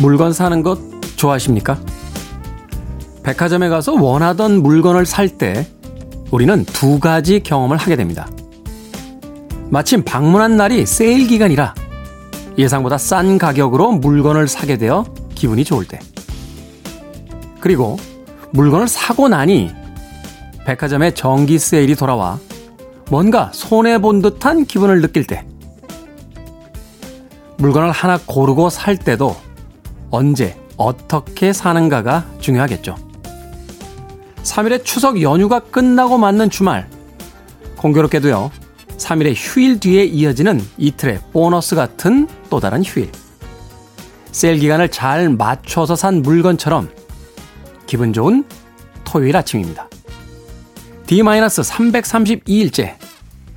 물건 사는 것 좋아하십니까? 백화점에 가서 원하던 물건을 살 때 우리는 두 가지 경험을 하게 됩니다. 마침 방문한 날이 세일 기간이라 예상보다 싼 가격으로 물건을 사게 되어 기분이 좋을 때. 그리고 물건을 사고 나니 백화점에 정기 세일이 돌아와 뭔가 손해본 듯한 기분을 느낄 때. 물건을 하나 고르고 살 때도 언제, 어떻게 사는가가 중요하겠죠. 3일의 추석 연휴가 끝나고 맞는 주말. 공교롭게도요, 3일의 휴일 뒤에 이어지는 이틀의 보너스 같은 또 다른 휴일. 세일 기간을 잘 맞춰서 산 물건처럼 기분 좋은 토요일 아침입니다. D-332일째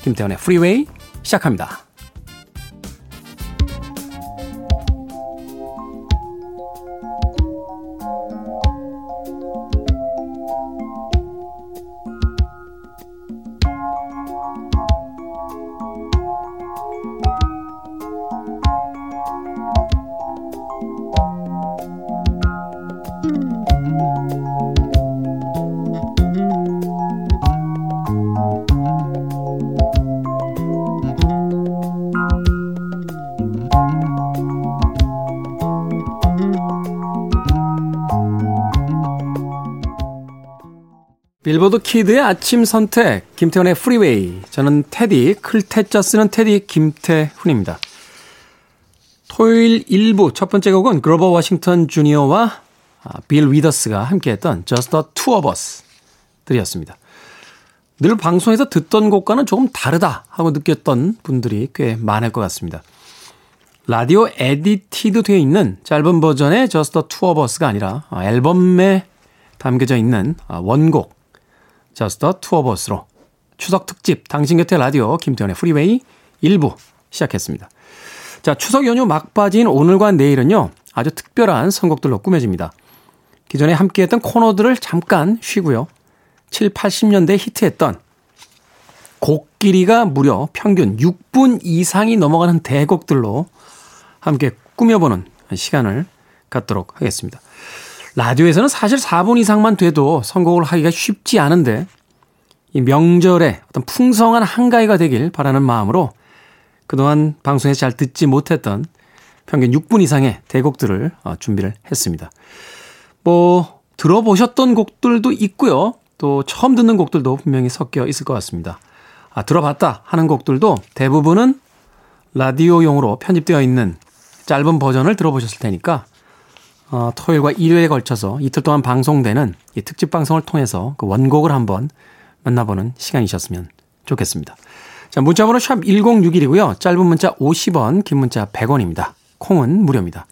김태원의 프리웨이 시작합니다. 빌보드 키드의 아침 선택, 김태훈의 프리웨이. 저는 태디, 클 태 자 쓰는 태디 김태훈입니다. 토요일 1부 첫 번째 곡은 그로버 워싱턴 주니어와 아, 빌 위더스가 함께했던 Just the Two of Us 들이었습니다. 늘 방송에서 듣던 곡과는 조금 다르다 하고 느꼈던 분들이 꽤 많을 것 같습니다. 라디오 edited 되어 있는 짧은 버전의 Just the Two of Us가 아니라 아, 앨범에 담겨져 있는 아, 원곡 Of Us로 추석 특집 당신 곁에 라디오 김태훈의 프리웨이 1부 시작했습니다. 자, 추석 연휴 막바지인 오늘과 내일은요. 아주 특별한 선곡들로 꾸며집니다. 기존에 함께했던 코너들을 잠깐 쉬고요. 7, 80년대 히트했던 곡 길이가 무려 평균 6분 이상이 넘어가는 대곡들로 함께 꾸며보는 시간을 갖도록 하겠습니다. 라디오에서는 사실 4분 이상만 돼도 선곡을 하기가 쉽지 않은데 이 명절에 어떤 풍성한 한가위가 되길 바라는 마음으로 그동안 방송에서 잘 듣지 못했던 평균 6분 이상의 대곡들을 어, 준비를 했습니다. 뭐 들어보셨던 곡들도 있고요. 또 처음 듣는 곡들도 분명히 섞여 있을 것 같습니다. 아, 들어봤다 하는 곡들도 대부분은 라디오용으로 편집되어 있는 짧은 버전을 들어보셨을 테니까 어, 토요일과 일요일에 걸쳐서 이틀 동안 방송되는 이 특집 방송을 통해서 그 원곡을 한번 만나보는 시간이셨으면 좋겠습니다. 자, 문자번호 샵 1061이고요. 짧은 문자 50원, 긴 문자 100원입니다. 콩은 무료입니다.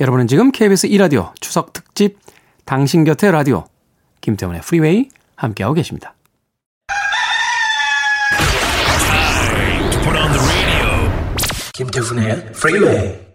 여러분은 지금 KBS 2라디오 추석 특집 당신 곁에 라디오 김태훈의 프리웨이 함께하고 계십니다. 김태훈의 프리웨이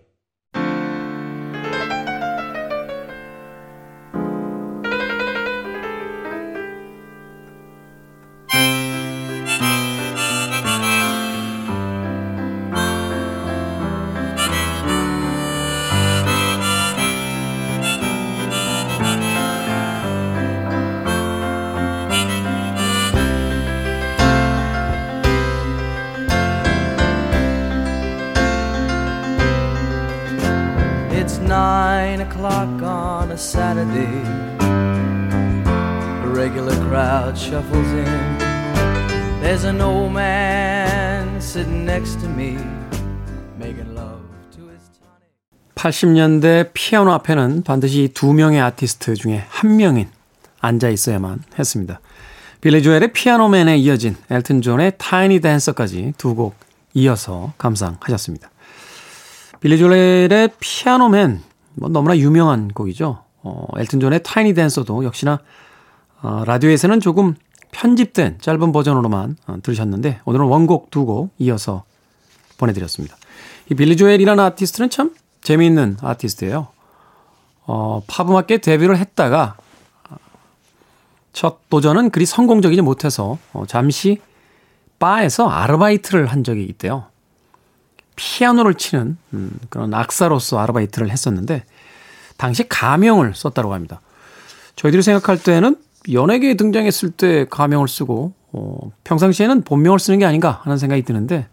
shuffles in. There's an old man sitting next to me, making love to his tonic. 80년대 피아노 앞에는 반드시 두 명의 아티스트 중에 한 명이 앉아 있어야만 했습니다. 빌리 조엘의 Piano Man에 이어진 엘튼 존의 Tiny Dancer까지 두 곡 이어서 감상하셨습니다. 빌리 조엘의 Piano Man 뭐 너무나 유명한 곡이죠. 어, 엘튼 존의 Tiny Dancer도 역시나 어, 라디오에서는 조금 편집된 짧은 버전으로만 어, 들으셨는데 오늘은 원곡 두 곡 이어서 보내드렸습니다. 이 빌리 조엘이라는 아티스트는 참 재미있는 아티스트예요. 어, 팝음악계 데뷔를 했다가 첫 도전은 그리 성공적이지 못해서 어, 잠시 바에서 아르바이트를 한 적이 있대요. 피아노를 치는 음, 그런 악사로서 아르바이트를 했었는데 당시 가명을 썼다고 합니다. 저희들이 생각할 때는 연예계에 등장했을 때 가명을 쓰고 어, 평상시에는 본명을 쓰는 게 아닌가 하는 생각이 드는데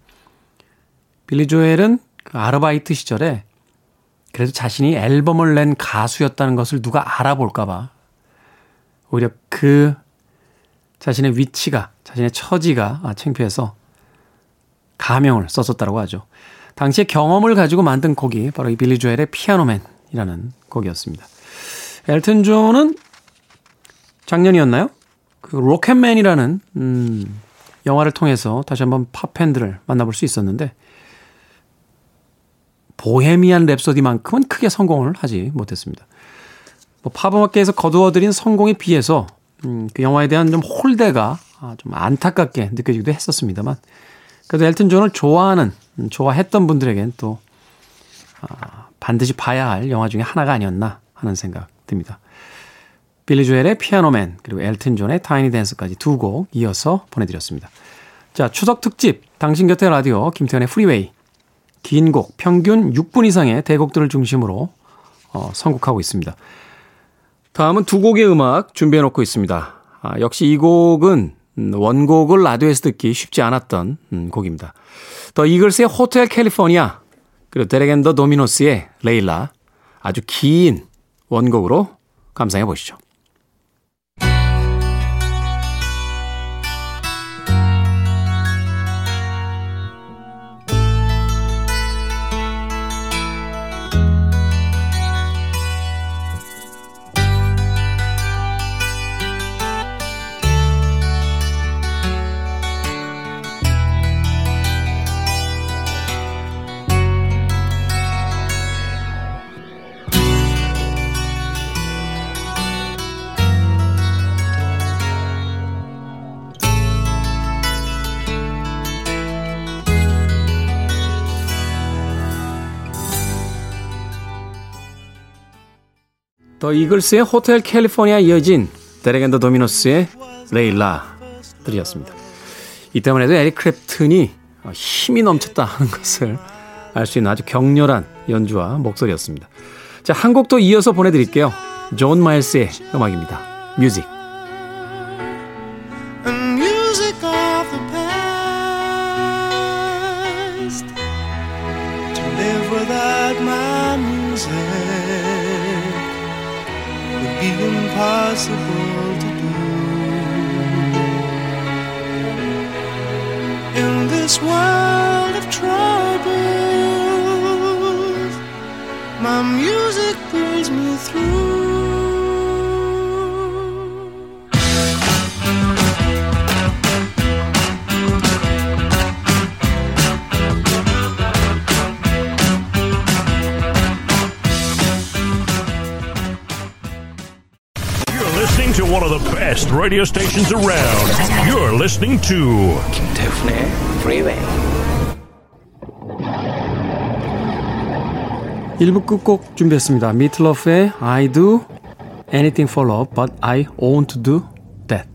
빌리 조엘은 그 아르바이트 시절에 그래도 자신이 앨범을 낸 가수였다는 것을 누가 알아볼까봐 오히려 그 자신의 위치가, 자신의 처지가 아, 창피해서 가명을 썼었다고 하죠. 당시의 경험을 가지고 만든 곡이 바로 이 빌리 조엘의 Piano Man 이라는 곡이었습니다. 엘튼 존은 작년이었나요? 그 Rocketman이라는 음, 영화를 통해서 다시 한번 팝 팬들을 만나볼 수 있었는데 Bohemian Rhapsody만큼은 크게 성공을 하지 못했습니다. 뭐 팝음악계에서 거두어들인 성공에 비해서 음, 그 영화에 대한 좀 홀대가 아, 좀 안타깝게 느껴지기도 했었습니다만 그래도 엘튼 존을 좋아하는 음, 좋아했던 분들에겐 또 아, 반드시 봐야 할 영화 중에 하나가 아니었나 하는 생각 듭니다. 빌리 조엘의 Piano Man 그리고 엘튼 존의 Tiny Dancer까지 두 곡 이어서 보내드렸습니다. 자 추석 특집 당신 곁에 라디오 김태훈의 프리웨이 긴 곡 평균 6분 이상의 대곡들을 중심으로 어, 선곡하고 있습니다. 다음은 두 곡의 음악 준비해 놓고 있습니다. 아, 역시 이 곡은 원곡을 라디오에서 듣기 쉽지 않았던 음, 곡입니다. 더 이글스의 호텔 캘리포니아 그리고 데레겐더 도미노스의 레일라 아주 긴 원곡으로 감상해 보시죠. 더 이글스의 Hotel California 이어진 데렉 앤 더 도미노스의 Layla 들이었습니다. 이때만 해도 에릭 크랩튼이 힘이 넘쳤다 하는 것을 알 수 있는 아주 격렬한 연주와 목소리였습니다. 자, 한 곡 더 이어서 보내드릴게요. 존 마일스의 음악입니다. Music. Impossible to do. In this world of troubles, my music pulls me through. One of the best radio stations around. You're listening to 김태훈의 Freeway. 1부 끝곡 준비했습니다. 미틀러프의 I do anything for love, but I won't do that.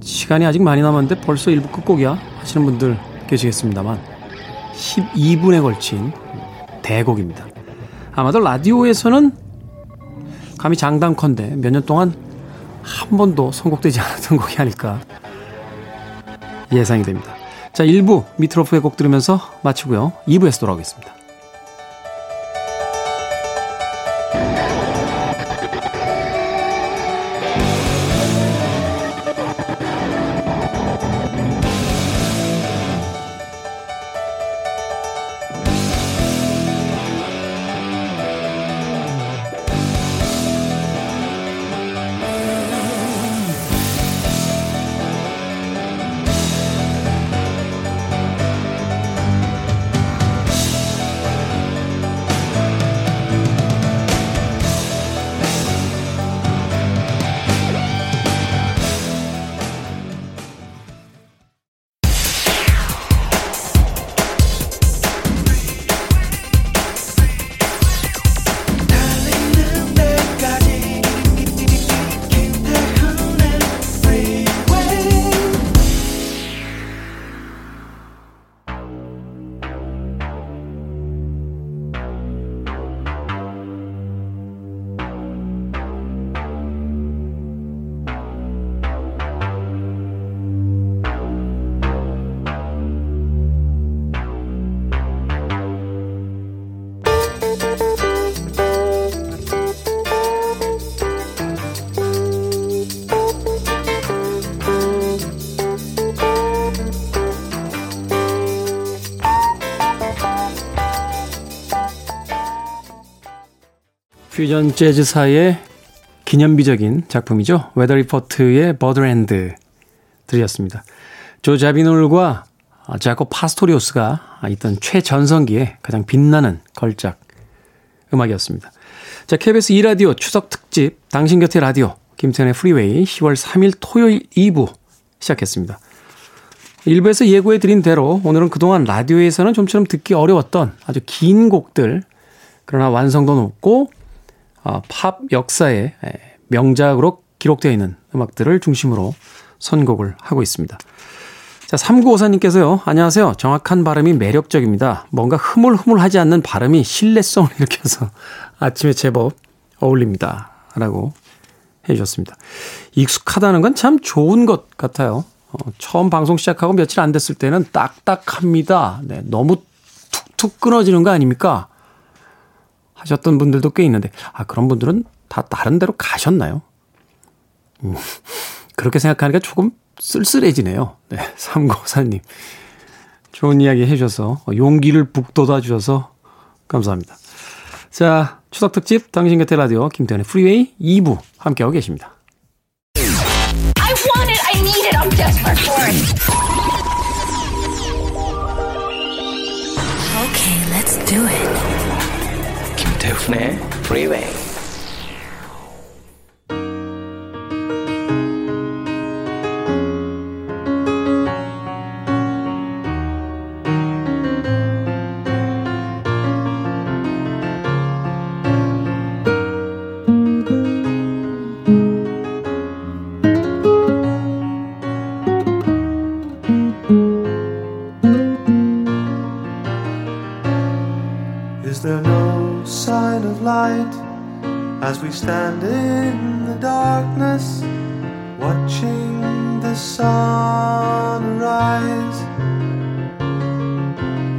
시간이 아직 많이 남았는데 벌써 1부 끝곡이야 하시는 분들 계시겠습니다만 12분에 걸친 대곡입니다. 아마도 라디오에서는 감히 장담컨대 몇 년 동안 한 번도 선곡되지 않았던 곡이 아닐까 예상이 됩니다. 자, 1부 미트로프의 곡 들으면서 마치고요. 2부에서 돌아오겠습니다. 퓨전 재즈사의 기념비적인 작품이죠. 웨더 리포트의 Birdland 들이었습니다. 조 자비놀과 자코 파스토리우스가 있던 최전성기에 가장 빛나는 걸작 음악이었습니다. 자, KBS 2라디오 추석 특집 당신 곁에 라디오 김태훈의 프리웨이 10월 3일 토요일 2부 시작했습니다. 1부에서 예고해 드린 대로 오늘은 그동안 라디오에서는 좀처럼 듣기 어려웠던 아주 긴 곡들 그러나 완성도 높고 어, 팝 역사의 명작으로 기록되어 있는 음악들을 중심으로 선곡을 하고 있습니다. 자, 3954님께서요. 안녕하세요. 정확한 발음이 매력적입니다. 뭔가 흐물흐물하지 않는 발음이 신뢰성을 일으켜서 아침에 제법 어울립니다. 라고 해주셨습니다. 익숙하다는 건 참 좋은 것 같아요. 어, 처음 방송 시작하고 며칠 안 됐을 때는 딱딱합니다. 네, 너무 툭툭 끊어지는 거 아닙니까? 하셨던 분들도 꽤 있는데, 아, 그런 분들은 다 다른 데로 가셨나요? 음, 그렇게 생각하니까 조금 쓸쓸해지네요. 네, 삼고사님. 좋은 이야기 해주셔서, 용기를 북돋아 주셔서 감사합니다. 자, 추석 특집 당신 곁에 라디오 김태현의 프리웨이 2부 함께하고 계십니다. Okay, let's do it. 김태훈의 프리웨이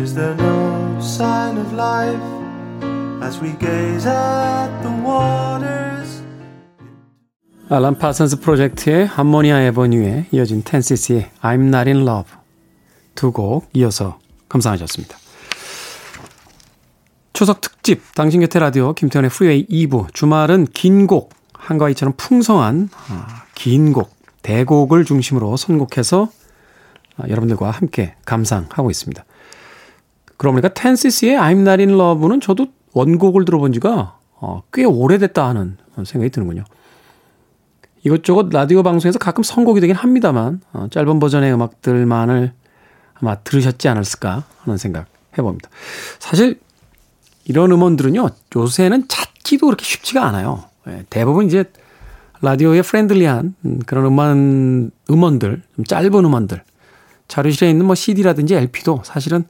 Is there no sign of life as we gaze at the waters? 알란 파슨스 프로젝트의 Ammonia Avenue에 이어진 텐씨씨의 I'm Not In Love 두 곡 이어서 감상하셨습니다. 추석 특집 당신 곁에 라디오 김태훈의 프리웨이 2부 주말은 긴 곡 한과 이처럼 풍성한 아, 긴곡 대곡을 중심으로 선곡해서 아, 여러분들과 함께 감상하고 있습니다. 그러고 보니까 텐시스의 I'm Not In Love는 저도 원곡을 들어본 지가 어, 꽤 오래됐다 하는 생각이 드는군요. 이것저것 라디오 방송에서 가끔 선곡이 되긴 합니다만 어, 짧은 버전의 음악들만을 아마 들으셨지 않았을까 하는 생각 해봅니다. 사실 이런 음원들은요, 요새는 찾기도 그렇게 쉽지가 않아요. 예, 대부분 이제 라디오에 friendly한 음, 그런 음원, 음원들, 좀 짧은 음원들, 자료실에 있는 뭐 CD라든지 LP도 사실은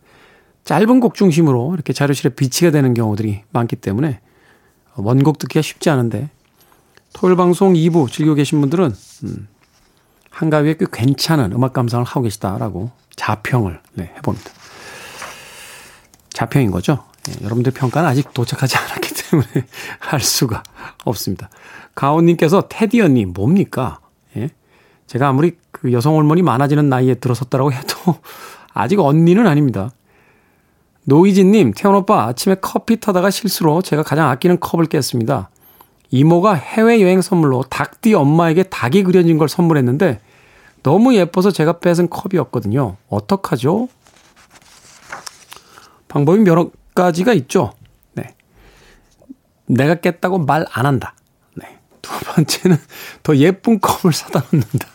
짧은 곡 중심으로 이렇게 자료실에 비치가 되는 경우들이 많기 때문에 원곡 듣기가 쉽지 않은데 토요일 방송 2부 즐기고 계신 분들은 음, 한가위에 꽤 괜찮은 음악 감상을 하고 계시다라고 자평을 네, 해봅니다. 자평인 거죠. 예, 여러분들 평가는 아직 도착하지 않았기 때문에 할 수가 없습니다. 가온님께서 테디 언니 뭡니까? 예? 제가 아무리 그 여성 호르몬이 많아지는 나이에 들어섰다라고 해도 아직 언니는 아닙니다. 노이진님, 태원 오빠 아침에 커피 타다가 실수로 제가 가장 아끼는 컵을 깼습니다. 이모가 해외여행 선물로 닭띠 엄마에게 닭이 그려진 걸 선물했는데 너무 예뻐서 제가 뺏은 컵이었거든요. 어떡하죠? 방법이 여러 가지가 있죠. 네. 내가 깼다고 말 안 한다. 네. 두 번째는 더 예쁜 컵을 사다 놓는다.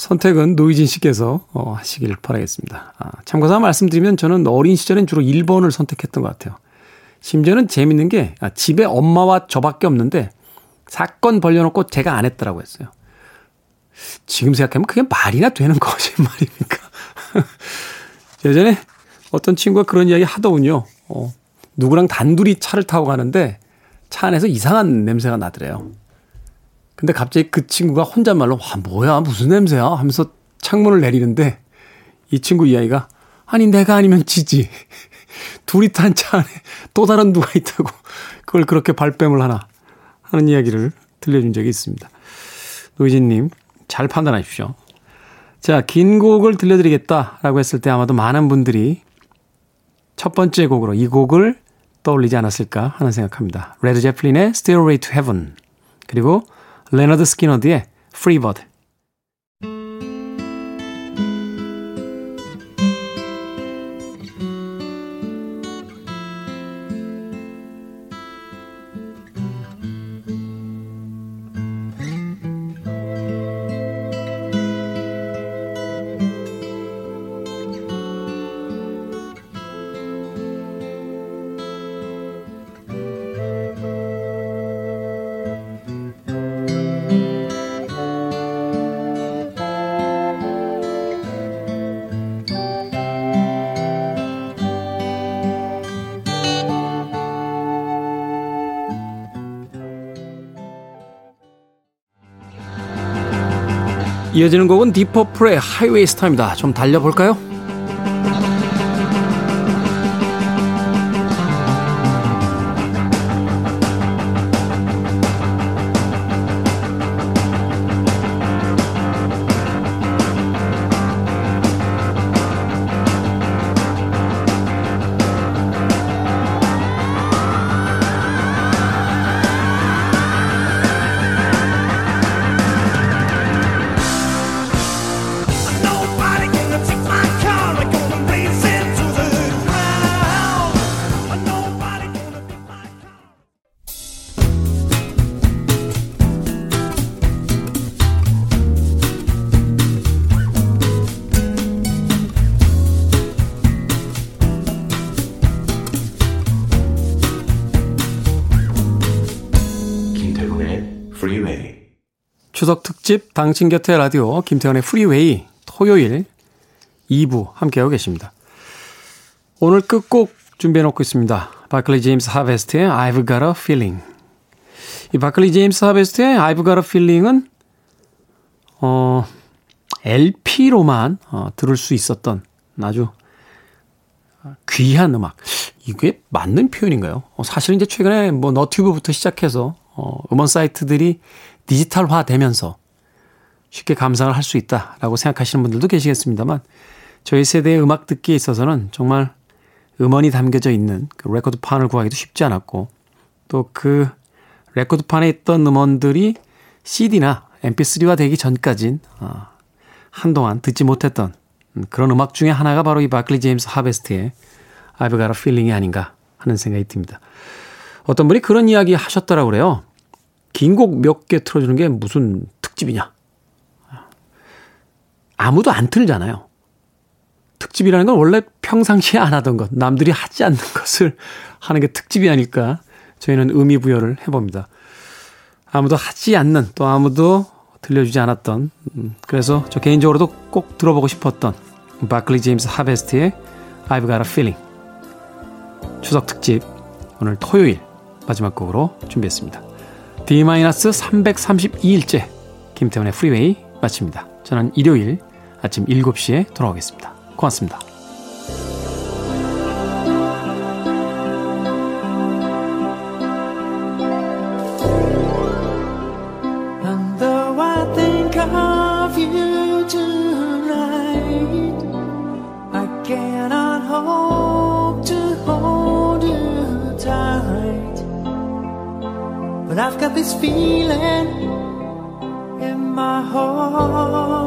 선택은 노이진 씨께서 어, 하시길 바라겠습니다. 아, 참고서 말씀드리면 저는 어린 시절엔 주로 1번을 선택했던 것 같아요. 심지어는 재밌는 게 아, 집에 엄마와 저밖에 없는데 사건 벌려놓고 제가 안 했더라고 했어요. 지금 생각하면 그게 말이나 되는 거짓말입니까? 예전에 어떤 친구가 그런 이야기 하더군요. 어, 누구랑 단둘이 차를 타고 가는데 차 안에서 이상한 냄새가 나더래요. 근데 갑자기 그 친구가 혼잣말로 와 뭐야 무슨 냄새야 하면서 창문을 내리는데 이 친구 이야기가 아니 내가 아니면 지지 둘이 탄 차 안에 또 다른 누가 있다고 그걸 그렇게 발뺌을 하나 하는 이야기를 들려준 적이 있습니다. 노이진님 잘 판단하십시오. 자, 긴 곡을 들려드리겠다라고 했을 때 아마도 많은 분들이 첫 번째 곡으로 이 곡을 떠올리지 않았을까 하는 생각합니다. 레드 제플린의 Stairway to Heaven 그리고 레너드 스키너드의 Freebird 이어지는 곡은 디퍼플의 하이웨이 스타입니다. 좀 달려볼까요? 추석 특집 당신 곁에 라디오 김태훈의 프리웨이 토요일 2부 함께하고 계십니다. 오늘 끝곡 준비해 놓고 있습니다. 바클리 제임스 하베스트의 I've Got a Feeling. 이 바클리 제임스 하베스트의 I've Got a Feeling은 어 LP로만 어, 들을 수 있었던 아주 귀한 음악. 이게 맞는 표현인가요? 어, 사실은 이제 최근에 뭐 너튜브부터 시작해서 어, 음원 사이트들이 디지털화 되면서 쉽게 감상을 할 수 있다라고 생각하시는 분들도 계시겠습니다만 저희 세대의 음악 듣기에 있어서는 정말 음원이 담겨져 있는 그 레코드판을 구하기도 쉽지 않았고 또 그 레코드판에 있던 음원들이 CD나 MP3화 되기 전까진 어, 한동안 듣지 못했던 그런 음악 중에 하나가 바로 이 바클리 제임스 하베스트의 I've Got a Feeling이 아닌가 하는 생각이 듭니다. 어떤 분이 그런 이야기 하셨더라고 그래요. 긴 곡 몇 개 틀어주는 게 무슨 특집이냐. 아무도 안 틀잖아요. 특집이라는 건 원래 평상시에 안 하던 것, 남들이 하지 않는 것을 하는 게 특집이 아닐까 저희는 의미 부여를 해봅니다. 아무도 하지 않는 또 아무도 들려주지 않았던 음, 그래서 저 개인적으로도 꼭 들어보고 싶었던 바클리 제임스 하베스트의 I've Got a Feeling 추석 특집 오늘 토요일 마지막 곡으로 준비했습니다. D-332일째 김태훈의 프리웨이 마칩니다. 저는 일요일 아침 7시에 돌아오겠습니다. 고맙습니다. I've got this feeling in my heart.